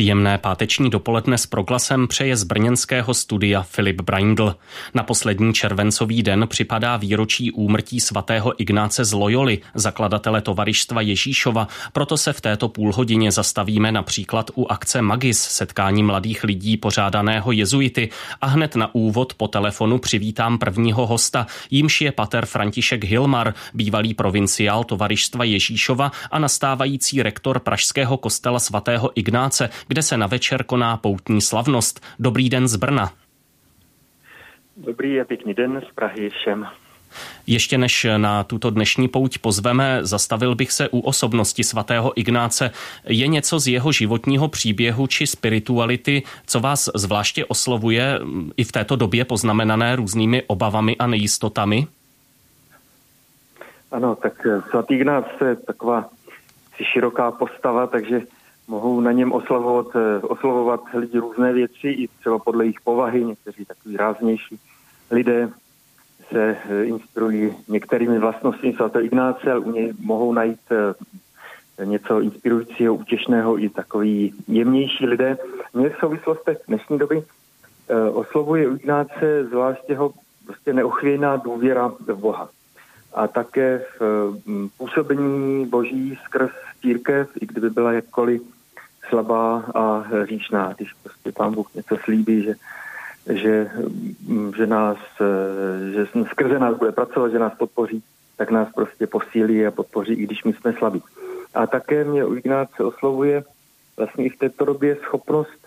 Příjemné páteční dopoledne s proglasem přeje z brněnského studia Filip Braindl. Na poslední červencový den připadá výročí úmrtí svatého Ignáce z Loyoli, zakladatele tovarištva Ježíšova, proto se v této půlhodině zastavíme například u akce Magis, setkání mladých lidí pořádaného jezuity. A hned na úvod po telefonu přivítám prvního hosta, jímž je pater František Hilmar, bývalý provinciál tovarištva Ježíšova a nastávající rektor Pražského kostela svatého Ignáce, kde se na večer koná poutní slavnost. Dobrý den z Brna. Dobrý a pěkný den z Prahy všem. Ještě než na tuto dnešní pouť pozveme, zastavil bych se u osobnosti svatého Ignáce. Je něco z jeho životního příběhu či spirituality, co vás zvláště oslovuje i v této době poznamenané různými obavami a nejistotami? Ano, tak svatý Ignác je taková široká postava, takže mohou na něm oslavovat, eh, oslavovat lidi různé věci, i třeba podle jejich povahy, někteří takový ráznější lidé se eh, inspirují některými vlastnostmi svatého Ignáce, ale u něj mohou najít eh, něco inspirujícího, útěšného i takový jemnější lidé. Mě v souvislostech dnešní doby oslovuje Ignáce zvláště ho prostě neochvějná důvěra v Boha a také v působení Boží skrz církev, i kdyby byla jakkoliv slabá a říčná, když prostě pán Bůh něco slíbí, že, že, mm, že nás, eh, že skrze nás bude pracovat, že nás podpoří, tak nás prostě posílí a podpoří, i když my jsme slabí. A také mě u Ignáce oslovuje vlastně i v této době schopnost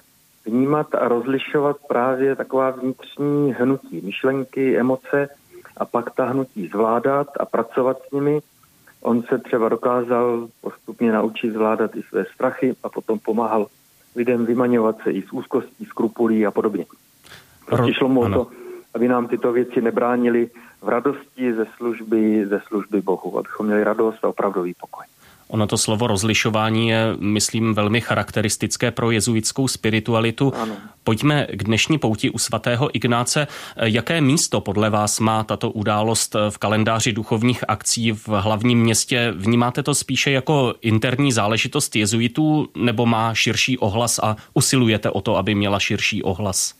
vnímat a rozlišovat právě taková vnitřní hnutí, myšlenky, emoce a pak ta hnutí zvládat a pracovat s nimi On se třeba dokázal postupně naučit zvládat i své strachy a potom pomáhal lidem vymaňovat se i z úzkostí, skrupulí a podobně. Prostě šlo mu o to, aby nám tyto věci nebránili v radosti ze služby, ze služby Bohu, abychom měli radost a opravdový pokoj. Ono to slovo rozlišování je, myslím, velmi charakteristické pro jezuitskou spiritualitu. Ano. Pojďme k dnešní pouti u svatého Ignáce. Jaké místo podle vás má tato událost v kalendáři duchovních akcí v hlavním městě? Vnímáte to spíše jako interní záležitost jezuitů nebo má širší ohlas a usilujete o to, aby měla širší ohlas?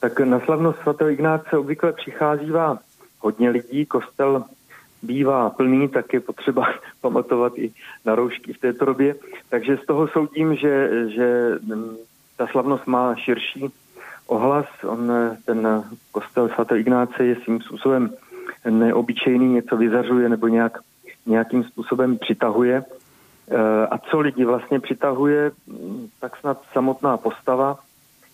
Tak na slavnost svatého Ignáce obvykle přicházívá hodně lidí. Kostel bývá plný, tak je potřeba pamatovat i na roušky v této době. Takže z toho soudím, že, že ta slavnost má širší ohlas. On, ten kostel svaté Ignáce je svým způsobem neobyčejný, něco vyzařuje nebo nějak, nějakým způsobem přitahuje. E, a co lidi vlastně přitahuje, tak snad samotná postava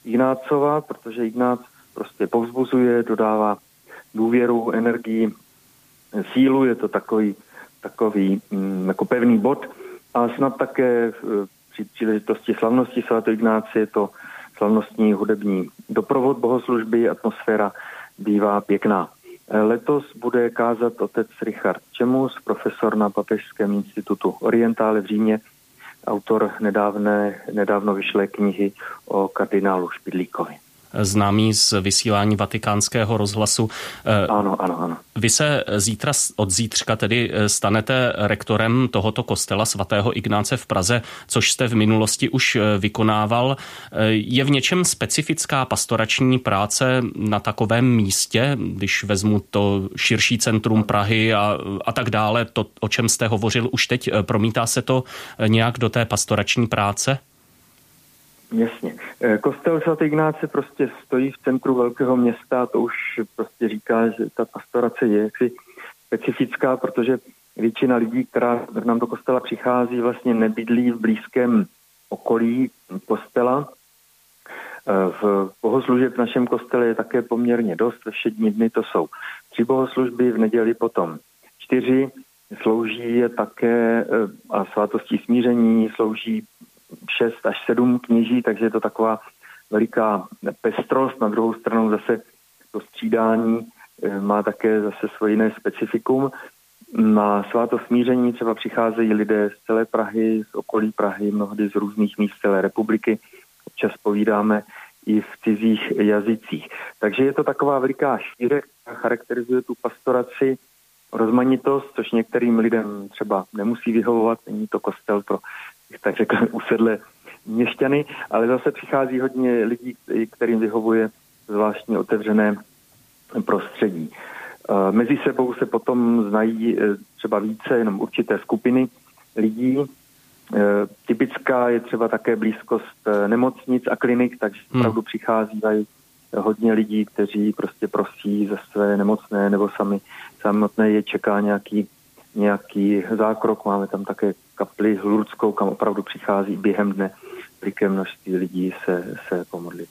Ignácova, protože Ignác prostě povzbuzuje, dodává důvěru, energii, sílu, je to takový, takový mm, jako pevný bod a snad také eh, při příležitosti slavnosti sv. Ignáce je to slavnostní hudební doprovod bohoslužby, atmosféra bývá pěkná. Eh, letos bude kázat otec Richard Čemus, profesor na Papežském institutu Orientále v Římě, autor nedávné, nedávno vyšlé knihy o kardinálu Špidlíkovi známý z vysílání vatikánského rozhlasu. Eh, ano, ano, ano. Vy se zítra, od zítřka tedy eh, stanete rektorem tohoto kostela svatého Ignáce v Praze, což jste v minulosti už eh, vykonával. Je v něčem specifická pastorační práce na takovém místě, když vezmu to širší centrum Prahy a, a tak dále, to, o čem jste hovořil už teď, promítá se to nějak do té pastorační práce? Jasně. Eh, kostel svatý Ignáce prostě stojí v centru velkého města to už prostě říká, že ta pastorace je jaksi specifická, protože většina lidí, která nám do kostela přichází, vlastně nebydlí v blízkém okolí kostela. Eh, v bohoslužeb v našem kostele je také poměrně dost. Ve všední dny to jsou tři bohoslužby, v neděli potom čtyři. Slouží je také eh, a svátostí smíření slouží 6 až 7 kněží, takže je to taková veliká pestrost. Na druhou stranu zase to střídání eh, má také zase svoje jiné specifikum. Na sváto smíření třeba přicházejí lidé z celé Prahy, z okolí Prahy, mnohdy z různých míst celé republiky. Občas povídáme i v cizích jazycích. Takže je to taková veliká šíře, která charakterizuje tu pastoraci rozmanitost, což některým lidem třeba nemusí vyhovovat, není to kostel pro, tak řekl, usedlé měšťany, ale zase přichází hodně lidí, kterým vyhovuje zvláštně otevřené prostředí. Eh, mezi sebou se potom znají eh, třeba více jenom určité skupiny lidí. Eh, typická je třeba také blízkost nemocnic a klinik, takže hmm. opravdu přichází hodně lidí, kteří prostě prosí za své nemocné nebo sami samotné je čeká nějaký, nějaký zákrok. Máme tam také kapli Lurdskou, kam opravdu přichází během dne veliké množství lidí se, se pomodlit.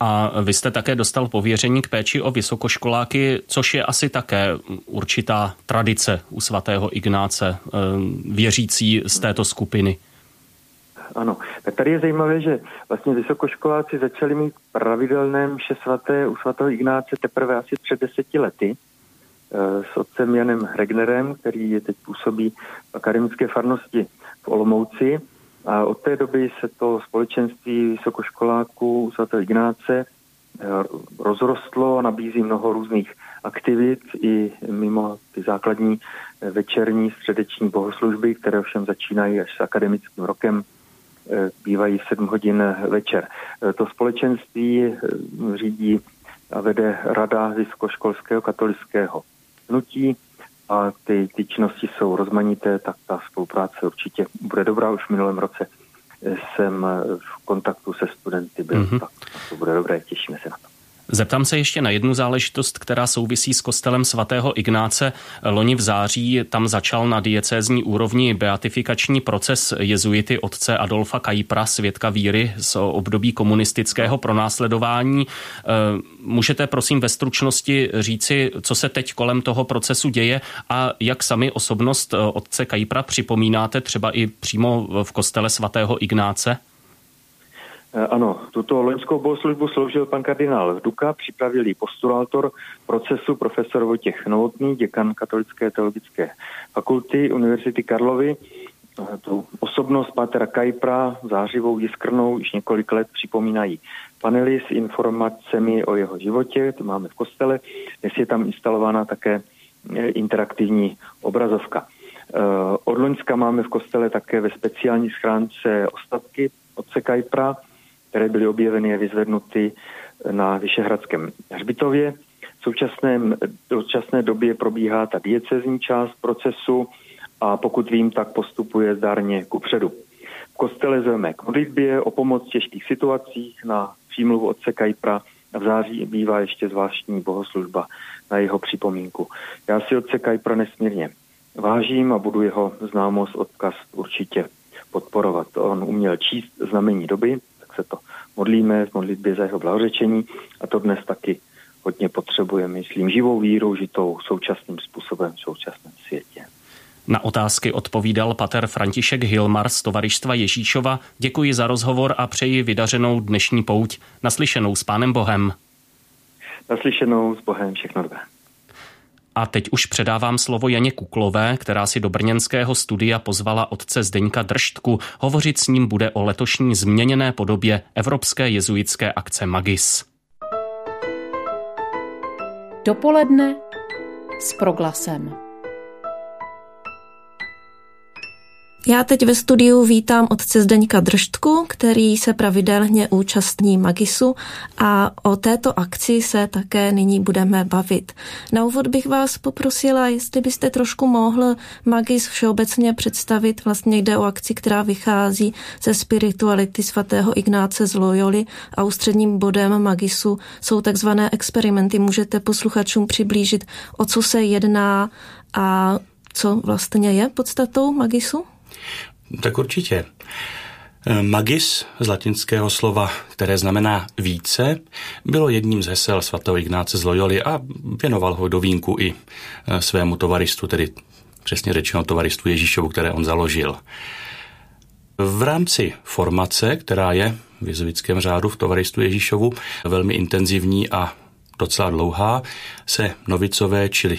A vy jste také dostal pověření k péči o vysokoškoláky, což je asi také určitá tradice u svatého Ignáce, eh, věřící z této skupiny. Ano, tak tady je zajímavé, že vlastně vysokoškoláci začali mít pravidelné mše svaté u svatého Ignáce teprve asi před deseti lety s otcem Janem Regnerem, který je teď působí v akademické farnosti v Olomouci. A od té doby se to společenství vysokoškoláků sv. Ignáce eh, rozrostlo a nabízí mnoho různých aktivit i mimo ty základní eh, večerní středeční bohoslužby, které ovšem začínají až s akademickým rokem, eh, bývají 7 hodin večer. To společenství řídí a vede Rada Vysokoškolského katolického hnutí, a ty, ty činnosti jsou rozmanité, tak ta spolupráce určitě bude dobrá. Už v minulém roce jsem v kontaktu se studenty byl, mm-hmm. tak to bude dobré, těšíme se na to. Zeptám se ještě na jednu záležitost, která souvisí s kostelem svatého Ignáce. Loni v září tam začal na diecézní úrovni beatifikační proces jezuity otce Adolfa Kajpra, svědka víry z období komunistického pronásledování. E, můžete prosím ve stručnosti říci, co se teď kolem toho procesu děje a jak sami osobnost otce Kajpra připomínáte třeba i přímo v kostele svatého Ignáce? Eh, ano, tuto loňskou bohoslužbu sloužil pan kardinál Duka, připravil ji postulátor procesu profesor Vojtěch Novotný, děkan Katolické teologické fakulty Univerzity Karlovy. Eh, tu osobnost Pátera Kajpra zářivou jiskrnou již několik let připomínají panely s informacemi o jeho životě, to máme v kostele. Dnes je tam instalována také eh, interaktivní obrazovka. Od Loňska máme v kostele také ve speciální schránce ostatky otce Kajpra, které byly objeveny a vyzvednuty na Vyšehradském hřbitově. V současném, současné době probíhá ta diecezní část procesu a pokud vím, tak postupuje zdárně ku předu. V kostele zveme k modlitbě o pomoc v těžkých situacích na přímluvu otce Kajpra a v září bývá ještě zvláštní bohoslužba na jeho připomínku. Já si otce Kajpra nesmírně vážím a budu jeho známost, odkaz určitě podporovat. On uměl číst znamení doby, se to modlíme v modlitbě za jeho blahořečení a to dnes taky hodně potřebujeme, myslím, živou víru, žitou současným způsobem v současném světě. Na otázky odpovídal pater František Hilmar z Tovarištva Ježíšova. Děkuji za rozhovor a přeji vydařenou dnešní pouť. Naslyšenou s Pánem Bohem. Naslyšenou s Bohem všechno dobré. A teď už předávám slovo Janě Kuklové, která si do brněnského studia pozvala otce Zdeňka Držtku. Hovořit s ním bude o letošní změněné podobě Evropské jezuitské akce Magis. Dopoledne s proglasem. Já teď ve studiu vítám otce Zdeňka Držtku, který se pravidelně účastní Magisu a o této akci se také nyní budeme bavit. Na úvod bych vás poprosila, jestli byste trošku mohl Magis všeobecně představit. Vlastně jde o akci, která vychází ze spirituality svatého Ignáce z Loyoli a ústředním bodem Magisu jsou takzvané experimenty. Můžete posluchačům přiblížit, o co se jedná a co vlastně je podstatou Magisu? Tak určitě. Eh, magis z latinského slova, které znamená více, bylo jedním z hesel svatého Ignáce z Loyoli a věnoval ho do vínku i eh, svému tovaristu, tedy přesně řečeno tovaristu Ježíšovu, které on založil. V rámci formace, která je v jezuitském řádu v tovaristu Ježíšovu velmi intenzivní a docela dlouhá, se novicové, čili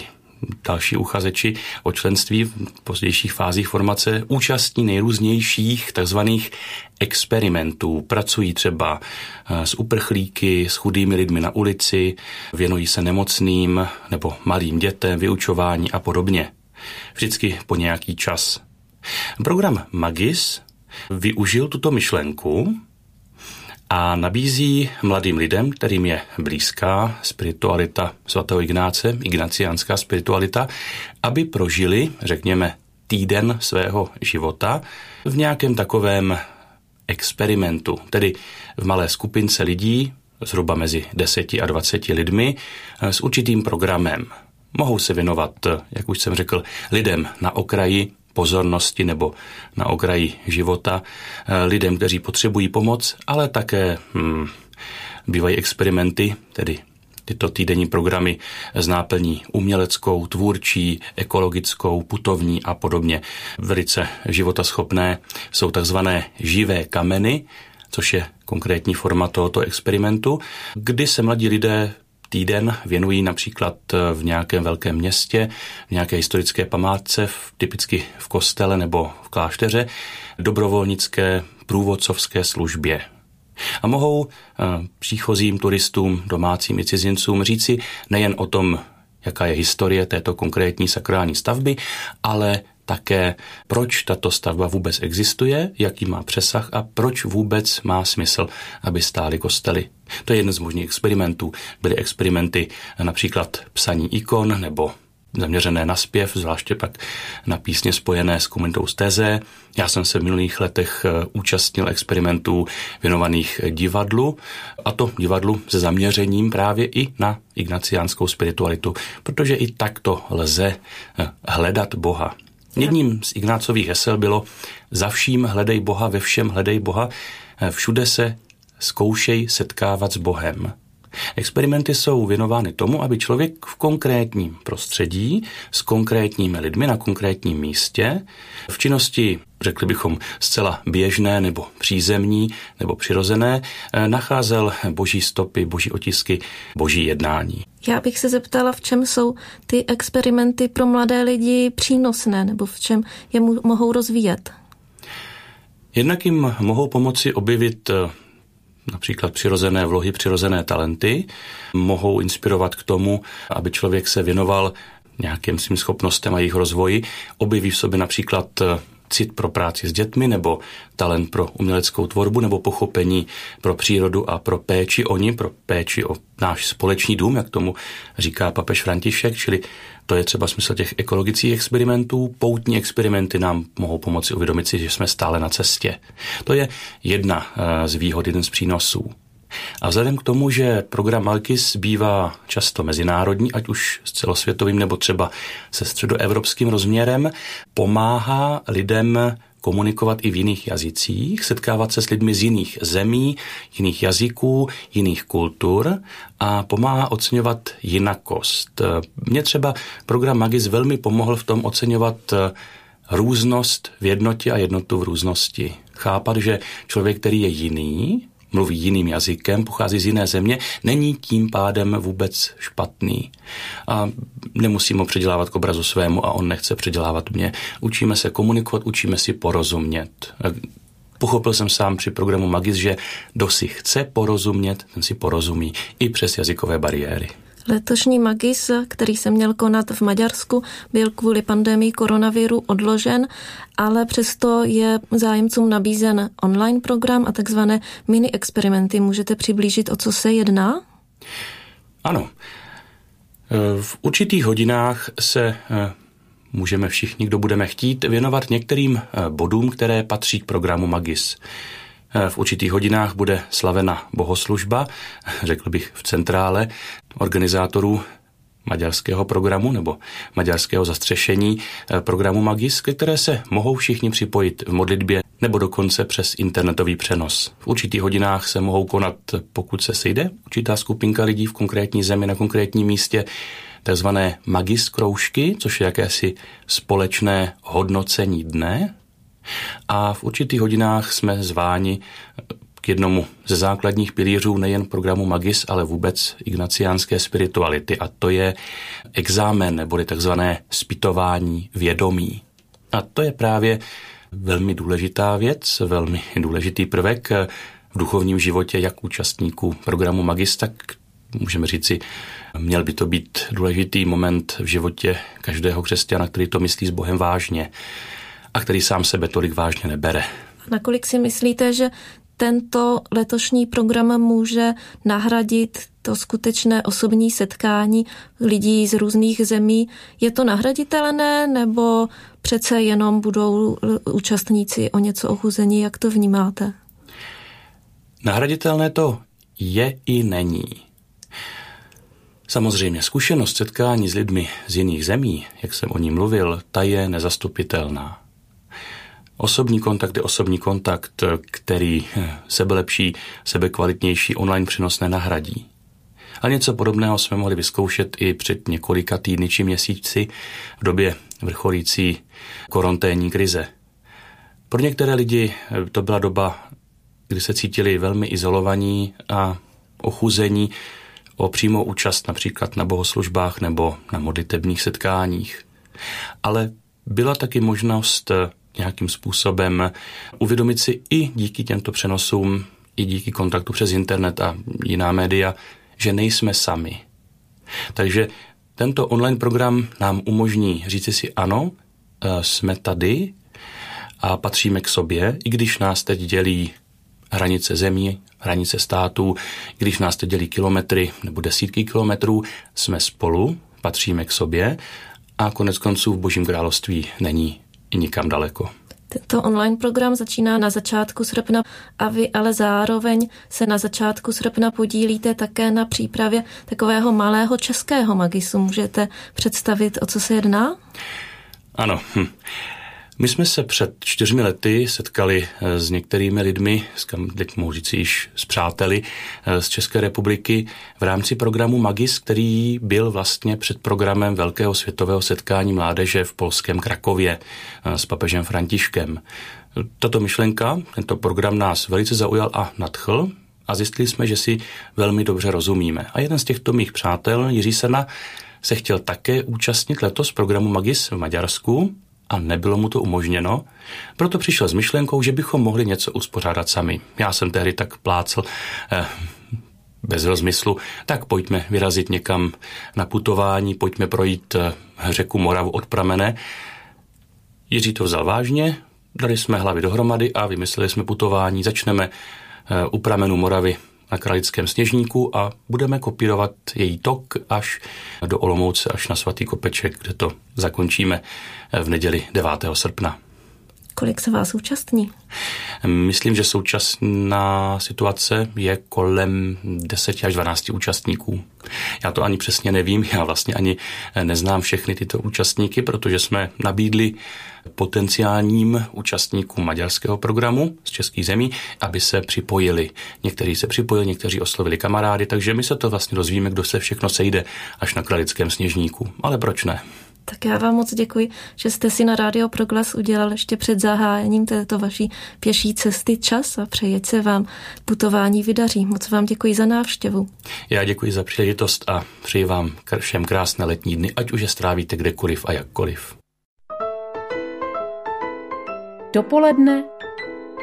další uchazeči o členství v pozdějších fázích formace účastní nejrůznějších takzvaných experimentů. Pracují třeba eh, s uprchlíky, s chudými lidmi na ulici, věnují se nemocným nebo malým dětem, vyučování a podobně. Vždycky po nějaký čas. Program Magis využil tuto myšlenku a nabízí mladým lidem, kterým je blízká spiritualita svatého Ignáce, ignaciánská spiritualita, aby prožili, řekněme, týden svého života v nějakém takovém experimentu, tedy v malé skupince lidí, zhruba mezi 10 a 20 lidmi, s určitým programem. Mohou se věnovat, jak už jsem řekl, lidem na okraji pozornosti nebo na okraji života eh, lidem, kteří potřebují pomoc, ale také hmm, bývají experimenty, tedy tyto týdenní programy s náplní uměleckou, tvůrčí, ekologickou, putovní a podobně. Velice životaschopné jsou takzvané živé kameny, což je konkrétní forma tohoto experimentu, kdy se mladí lidé týden věnují například eh, v nějakém velkém městě, v nějaké historické památce, v, typicky v kostele nebo v klášteře, dobrovolnické průvodcovské službě. A mohou eh, příchozím turistům, domácím i cizincům říci nejen o tom, jaká je historie této konkrétní sakrální stavby, ale také, proč tato stavba vůbec existuje, jaký má přesah a proč vůbec má smysl, aby stály kostely. To je jeden z možných experimentů. Byly experimenty například psaní ikon nebo zaměřené na zpěv, zvláště pak na písně spojené s komunitou Steze. Já jsem se v minulých letech eh, účastnil experimentů věnovaných divadlu, a to divadlu se zaměřením právě i na ignaciánskou spiritualitu, protože i takto lze eh, hledat Boha. Jedním z Ignácových hesel bylo za vším hledej Boha, ve všem hledej Boha, všude se zkoušej setkávat s Bohem. Experimenty jsou věnovány tomu, aby člověk v konkrétním prostředí s konkrétními lidmi na konkrétním místě v činnosti, řekli bychom, zcela běžné nebo přízemní nebo přirozené, eh, nacházel boží stopy, boží otisky, boží jednání. Já bych se zeptala, v čem jsou ty experimenty pro mladé lidi přínosné nebo v čem je mohou rozvíjet? Jednak jim mohou pomoci objevit eh, například přirozené vlohy, přirozené talenty, mohou inspirovat k tomu, aby člověk se věnoval nějakým svým schopnostem a jejich rozvoji, objeví v sobě například cit pro práci s dětmi, nebo talent pro uměleckou tvorbu, nebo pochopení pro přírodu a pro péči o ní, pro péči o náš společný dům, jak tomu říká papež František, čili to je třeba smysl těch ekologických experimentů. Poutní experimenty nám mohou pomoci uvědomit si, že jsme stále na cestě. To je jedna eh, z výhod, jeden z přínosů. A vzhledem k tomu, že program Malkis bývá často mezinárodní, ať už s celosvětovým nebo třeba se středoevropským rozměrem, pomáhá lidem komunikovat i v jiných jazycích, setkávat se s lidmi z jiných zemí, jiných jazyků, jiných kultur a pomáhá oceňovat jinakost. Mně třeba program Magis velmi pomohl v tom oceňovat různost v jednotě a jednotu v různosti. Chápat, že člověk, který je jiný, mluví jiným jazykem, pochází z jiné země, není tím pádem vůbec špatný. A nemusím ho předělávat k obrazu svému a on nechce předělávat mě. Učíme se komunikovat, učíme si porozumět. Pochopil jsem sám při programu Magis, že kdo si chce porozumět, ten si porozumí i přes jazykové bariéry. Letošní Magis, který se měl konat v Maďarsku, byl kvůli pandemii koronaviru odložen, ale přesto je zájemcům nabízen online program a takzvané mini experimenty. Můžete přiblížit, o co se jedná? Ano. V určitých hodinách se eh, můžeme všichni, kdo budeme chtít, věnovat některým eh, bodům, které patří k programu Magis. V určitých hodinách bude slavena bohoslužba, řekl bych v centrále organizátorů maďarského programu nebo maďarského zastřešení eh, programu Magis, ke které se mohou všichni připojit v modlitbě nebo dokonce přes internetový přenos. V určitých hodinách se mohou konat, pokud se sejde určitá skupinka lidí v konkrétní zemi na konkrétním místě, takzvané magis kroužky, což je jakési společné hodnocení dne, a v určitých hodinách jsme zváni k jednomu ze základních pilířů nejen programu Magis, ale vůbec ignaciánské spirituality a to je exámen neboli takzvané spytování vědomí. A to je právě velmi důležitá věc, velmi důležitý prvek v duchovním životě jak účastníků programu Magis, tak můžeme říci, měl by to být důležitý moment v životě každého křesťana, který to myslí s Bohem vážně a který sám sebe tolik vážně nebere. Nakolik si myslíte, že tento letošní program může nahradit to skutečné osobní setkání lidí z různých zemí. Je to nahraditelné nebo přece jenom budou účastníci o něco ochuzení? Jak to vnímáte? Nahraditelné to je i není. Samozřejmě zkušenost setkání s lidmi z jiných zemí, jak jsem o ní mluvil, ta je nezastupitelná. Osobní kontakt je osobní kontakt, který sebelepší, sebekvalitnější online přenos nenahradí. A něco podobného jsme mohli vyzkoušet i před několika týdny či měsíci v době vrcholící koronténní krize. Pro některé lidi to byla doba, kdy se cítili velmi izolovaní a ochuzení o přímou účast například na bohoslužbách nebo na modlitebních setkáních. Ale byla taky možnost nějakým způsobem uvědomit si i díky těmto přenosům, i díky kontaktu přes internet a jiná média, že nejsme sami. Takže tento online program nám umožní říci si ano, eh, jsme tady a patříme k sobě, i když nás teď dělí hranice zemí, hranice států, když nás teď dělí kilometry nebo desítky kilometrů, jsme spolu, patříme k sobě a konec konců v Božím království není nikam daleko. Tento online program začíná na začátku srpna a vy ale zároveň se na začátku srpna podílíte také na přípravě takového malého českého magisu. Můžete představit, o co se jedná? Ano. Hm. My jsme se před čtyřmi lety setkali eh, s některými lidmi, s kam teď mohu říct již s přáteli eh, z České republiky v rámci programu Magis, který byl vlastně před programem Velkého světového setkání mládeže v polském Krakově eh, s papežem Františkem. Tato myšlenka, tento program nás velice zaujal a nadchl a zjistili jsme, že si velmi dobře rozumíme. A jeden z těchto mých přátel, Jiří Sena, se chtěl také účastnit letos programu Magis v Maďarsku a nebylo mu to umožněno, proto přišel s myšlenkou, že bychom mohli něco uspořádat sami. Já jsem tehdy tak plácel eh, bez rozmyslu, tak pojďme vyrazit někam na putování, pojďme projít eh, řeku Moravu od pramene. Jiří to vzal vážně, dali jsme hlavy dohromady a vymysleli jsme putování. Začneme eh, u pramenu Moravy na Kralickém sněžníku a budeme kopírovat její tok až do Olomouce, až na Svatý Kopeček, kde to zakončíme v neděli 9. srpna. Kolik se vás účastní? Myslím, že současná situace je kolem 10 až 12 účastníků. Já to ani přesně nevím, já vlastně ani neznám všechny tyto účastníky, protože jsme nabídli potenciálním účastníkům maďarského programu z českých zemí, aby se připojili. Někteří se připojili, někteří oslovili kamarády, takže my se to vlastně dozvíme, kdo se všechno sejde až na Kralickém sněžníku. Ale proč ne? Tak já vám moc děkuji, že jste si na Radio Proglas udělal ještě před zahájením této vaší pěší cesty čas a přeji se vám putování vydaří. Moc vám děkuji za návštěvu. Já děkuji za příležitost a přeji vám všem krásné letní dny, ať už je strávíte kdekoliv a jakkoliv. Dopoledne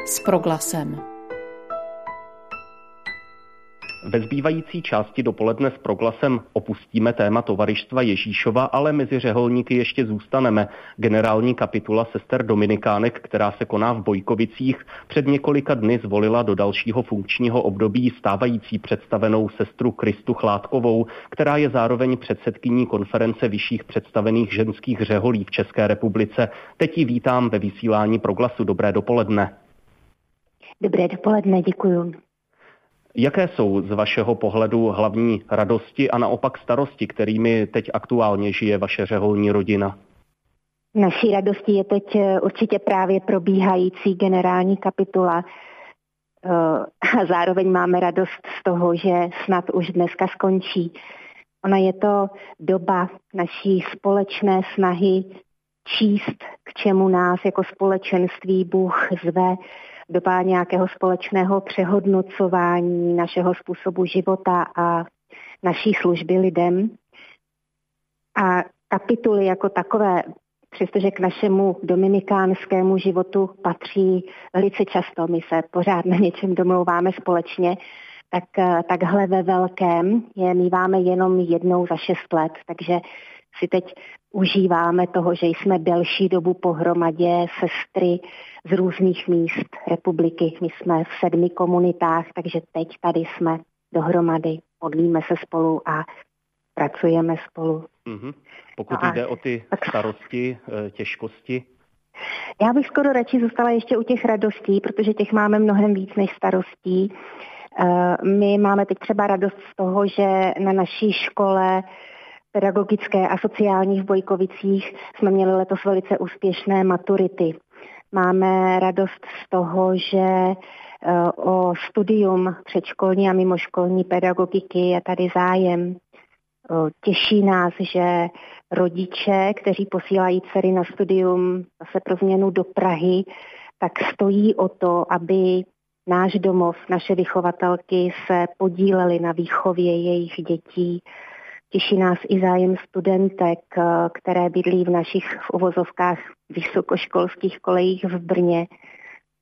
s proglasem. Ve zbývající části dopoledne s proglasem opustíme téma tovarištva Ježíšova, ale mezi řeholníky ještě zůstaneme. Generální kapitula sester Dominikánek, která se koná v Bojkovicích, před několika dny zvolila do dalšího funkčního období stávající představenou sestru Kristu Chládkovou, která je zároveň předsedkyní konference vyšších představených ženských řeholí v České republice. Teď ji vítám ve vysílání proglasu. Dobré dopoledne. Dobré dopoledne, děkuji. Jaké jsou z vašeho pohledu hlavní radosti a naopak starosti, kterými teď aktuálně žije vaše řeholní rodina? Naší radostí je teď eh, určitě právě probíhající generální kapitula. Eh, a zároveň máme radost z toho, že snad už dneska skončí. Ona je to doba naší společné snahy číst, k čemu nás jako společenství Bůh zve doba nějakého společného přehodnocování našeho způsobu života a naší služby lidem. A kapituly jako takové, přestože k našemu dominikánskému životu patří velice často, my se pořád na něčem domlouváme společně, tak takhle ve velkém je míváme jenom jednou za šest let, takže si teď užíváme toho, že jsme delší dobu pohromadě sestry z různých míst republiky. My jsme v sedmi komunitách, takže teď tady jsme dohromady, modlíme se spolu a pracujeme spolu. Mm-hmm. Pokud no jde o ty starosti, eh, těžkosti? Já bych skoro radši zůstala ještě u těch radostí, protože těch máme mnohem víc než starostí. Eh, my máme teď třeba radost z toho, že na naší škole pedagogické a sociální v Bojkovicích jsme měli letos velice úspěšné maturity. Máme radost z toho, že eh, o studium předškolní a mimoškolní pedagogiky je tady zájem. Těší nás, že rodiče, kteří posílají dcery na studium zase pro změnu do Prahy, tak stojí o to, aby náš domov, naše vychovatelky se podílely na výchově jejich dětí. Těší nás i zájem studentek, které bydlí v našich v uvozovkách vysokoškolských kolejích v Brně.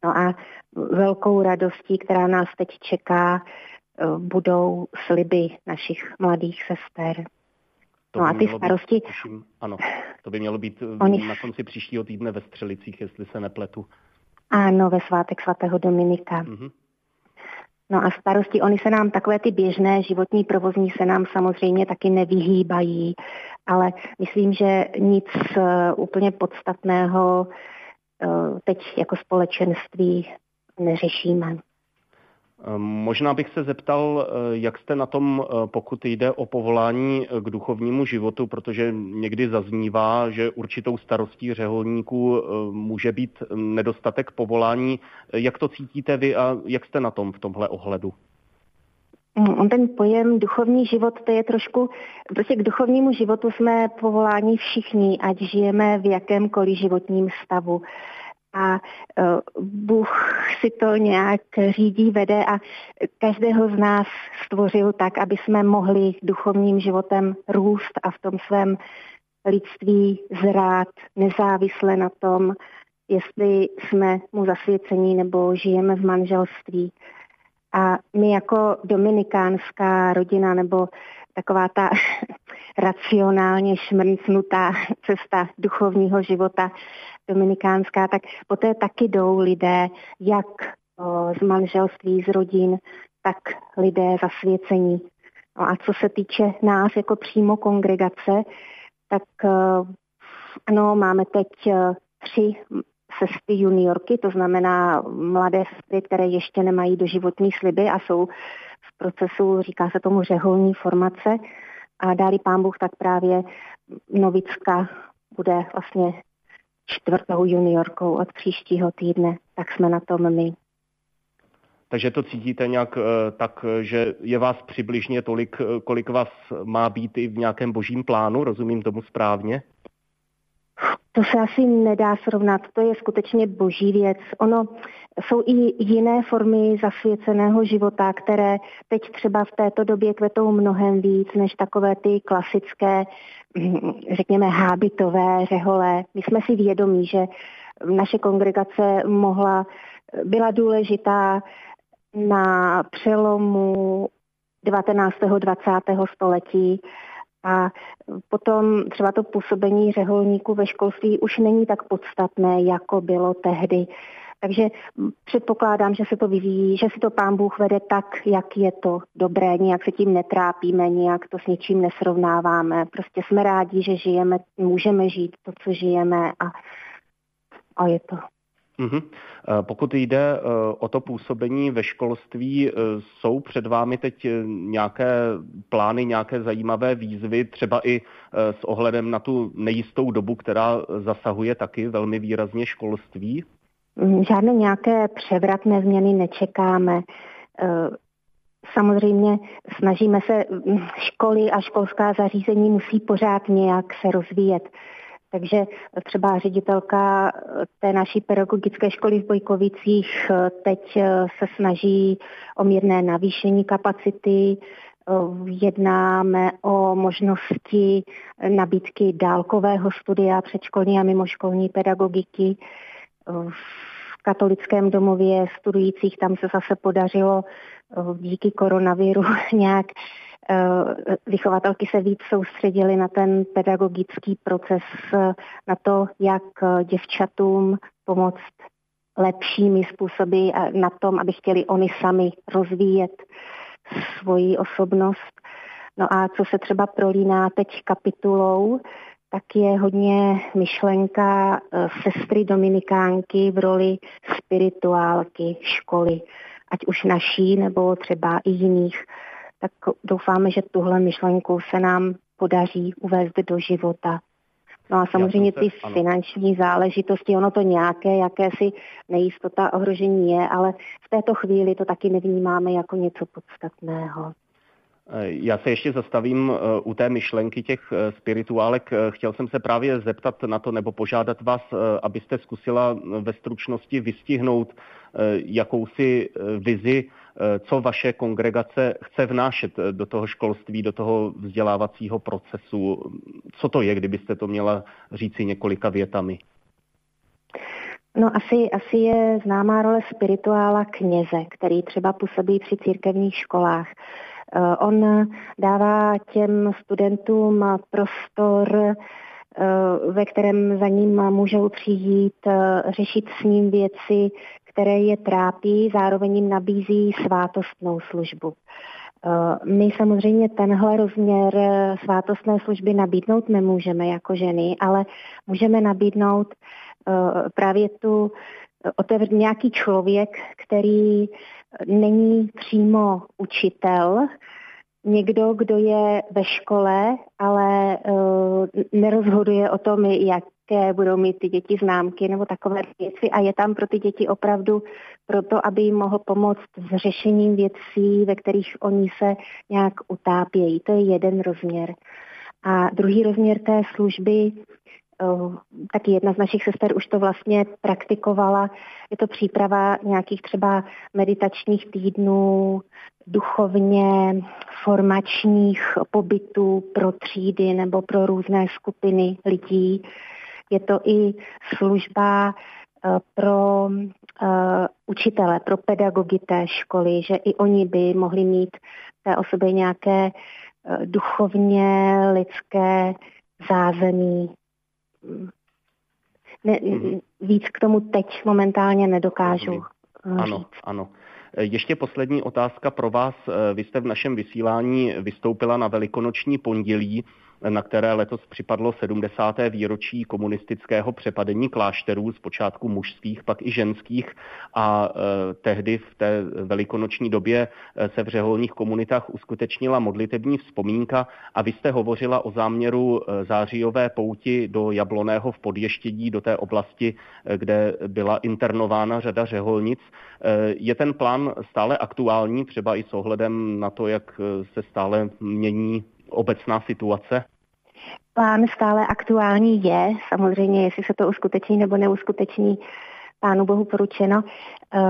No a velkou radostí, která nás teď čeká, budou sliby našich mladých sester. To no a ty starosti... Být, tuším, ano, to by mělo být Oni... na konci příštího týdne ve Střelicích, jestli se nepletu. Ano, ve svátek svatého Dominika. Mm-hmm. No a starosti, oni se nám, takové ty běžné životní provozní se nám samozřejmě taky nevyhýbají, ale myslím, že nic uh, úplně podstatného uh, teď jako společenství neřešíme. Ehm, možná bych se zeptal, eh, jak jste na tom, eh, pokud jde o povolání eh, k duchovnímu životu, protože někdy zaznívá, že určitou starostí řeholníků může být nedostatek povolání. Jak to cítíte vy a jak jste na tom v tomhle ohledu? Mm, ten pojem duchovní život, to je trošku, prostě k duchovnímu životu jsme povoláni všichni, ať žijeme v jakémkoliv životním stavu a e, Bůh si to nějak řídí, vede a každého z nás stvořil tak, aby jsme mohli duchovním životem růst a v tom svém lidství zrát nezávisle na tom, jestli jsme mu zasvěcení nebo žijeme v manželství. A my jako dominikánská rodina nebo taková ta racionálně šmrncnutá cesta duchovního života dominikánská, tak poté taky jdou lidé, jak z manželství, z rodin, tak lidé zasvěcení. No a co se týče nás jako přímo kongregace, tak ano, máme teď tři sestry juniorky, to znamená mladé sestry, které ještě nemají doživotní sliby a jsou v procesu, říká se tomu řeholní formace. A dáli pán Bůh, tak právě Novicka bude vlastně čtvrtou juniorkou od příštího týdne, tak jsme na tom my. Takže to cítíte nějak eh, tak, že je vás přibližně tolik, eh, kolik vás má být i v nějakém božím plánu, rozumím tomu správně? To se asi nedá srovnat, to je skutečně boží věc. Ono jsou i jiné formy zasvěceného života, které teď třeba v této době kvetou mnohem víc než takové ty klasické, mm, řekněme, hábitové řehole. My jsme si vědomí, že naše kongregace mohla, byla důležitá na přelomu 19. 20. století a potom třeba to působení řeholníků ve školství už není tak podstatné, jako bylo tehdy. Takže předpokládám, že se to vyvíjí, že si to pán Bůh vede tak, jak je to dobré, nějak se tím netrápíme, nějak to s ničím nesrovnáváme. Prostě jsme rádi, že žijeme, můžeme žít to, co žijeme a, a je to. Mm-hmm. Pokud jde eh, o to působení ve školství, eh, jsou před vámi teď nějaké plány, nějaké zajímavé výzvy, třeba i s ohledem na tu nejistou dobu, která zasahuje taky velmi výrazně školství? Mm, žádné nějaké převratné změny nečekáme. Samozřejmě snažíme se, mm, školy a školská zařízení musí pořád nějak se rozvíjet. Takže třeba ředitelka té naší pedagogické školy v Bojkovicích teď se snaží o mírné navýšení kapacity, jednáme o možnosti nabídky dálkového studia předškolní a mimoškolní pedagogiky. V katolickém domově studujících tam se zase podařilo díky koronaviru nějak vychovatelky se víc soustředily na ten pedagogický proces, na to, jak děvčatům pomoct lepšími způsoby na tom, aby chtěli oni sami rozvíjet svoji osobnost. No a co se třeba prolíná teď kapitulou, tak je hodně myšlenka eh, sestry Dominikánky v roli spirituálky školy, ať už naší nebo třeba i jiných. Tak doufáme, že tuhle myšlenku se nám podaří uvést do života. No a samozřejmě se, ty ano. finanční záležitosti, ono to nějaké, jakési nejistota, ohrožení je, ale v této chvíli to taky nevnímáme jako něco podstatného. Já se ještě zastavím eh, u té myšlenky těch eh, spirituálek. Chtěl jsem se právě zeptat na to nebo požádat vás, eh, abyste zkusila ve stručnosti vystihnout jakousi vizi Eh, co vaše kongregace chce vnášet eh, do toho školství, do toho vzdělávacího procesu. Co to je, kdybyste to měla říci několika větami? No asi, asi je známá role spirituála kněze, který třeba působí při církevních školách. Eh, on dává těm studentům prostor, ve kterém za ním můžou přijít, řešit s ním věci, které je trápí, zároveň jim nabízí svátostnou službu. Eh, my samozřejmě tenhle rozměr eh, svátostné služby nabídnout nemůžeme jako ženy, ale můžeme nabídnout eh, právě tu otevřít nějaký člověk, který není přímo učitel, někdo, kdo je ve škole, ale uh, nerozhoduje o tom, jaké budou mít ty děti známky nebo takové věci a je tam pro ty děti opravdu proto, aby jim mohl pomoct s řešením věcí, ve kterých oni se nějak utápějí. To je jeden rozměr. A druhý rozměr té služby taky jedna z našich sester už to vlastně praktikovala. Je to příprava nějakých třeba meditačních týdnů, duchovně formačních pobytů pro třídy nebo pro různé skupiny lidí. Je to i služba pro učitele, pro pedagogy té školy, že i oni by mohli mít té osobě nějaké duchovně lidské zázemí, ne, mm-hmm. víc k tomu teď momentálně nedokážu říct. Ano, ano. Ještě poslední otázka pro vás. Vy jste v našem vysílání vystoupila na velikonoční pondělí na které letos připadlo 70. výročí komunistického přepadení klášterů, z počátku mužských, pak i ženských a e, tehdy v té velikonoční době e, se v řeholních komunitách uskutečnila modlitební vzpomínka a vy jste hovořila o záměru e, zářijové pouti do Jabloného v Podještědí, do té oblasti, kde byla internována řada řeholnic. Je ten plán stále aktuální, třeba i s ohledem na to, jak se stále mění obecná situace? Plán stále aktuální je, samozřejmě, jestli se to uskuteční nebo neuskuteční, pánu bohu poručeno. Eh,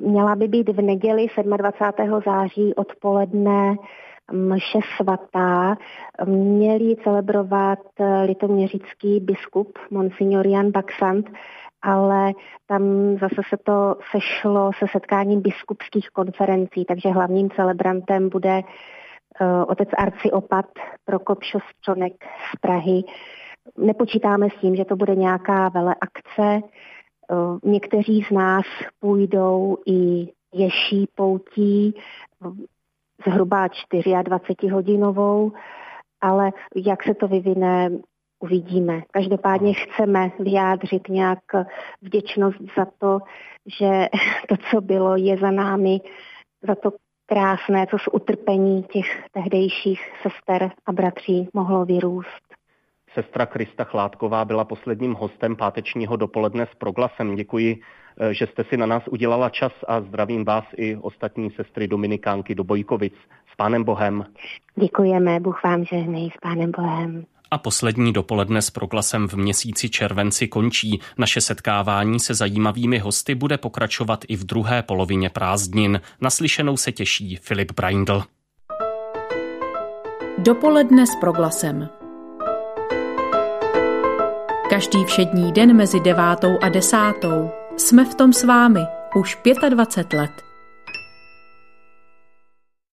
měla by být v neděli 27. září odpoledne mše svatá. Měli celebrovat litoměřický biskup Monsignor Jan Baxant, ale tam zase se to sešlo se setkáním biskupských konferencí, takže hlavním celebrantem bude Eh, otec arciopat Prokop Šostronek z Prahy. Nepočítáme s tím, že to bude nějaká vele akce. Eh, někteří z nás půjdou i ješí poutí, zhruba 24 hodinovou, ale jak se to vyvine, uvidíme. Každopádně chceme vyjádřit nějak vděčnost za to, že to, co bylo, je za námi, za to, krásné, co z utrpení těch tehdejších sester a bratří mohlo vyrůst. Sestra Krista Chládková byla posledním hostem pátečního dopoledne s proglasem. Děkuji, eh, že jste si na nás udělala čas a zdravím vás i ostatní sestry Dominikánky do Bojkovic. S Pánem Bohem. Děkujeme, Bůh vám žehnej, s Pánem Bohem. A poslední dopoledne s proglasem v měsíci červenci končí. Naše setkávání se zajímavými hosty bude pokračovat i v druhé polovině prázdnin. Naslyšenou se těší Filip Braindl. Dopoledne s proglasem. Každý všední den mezi devátou a desátou jsme v tom s vámi už 25 let.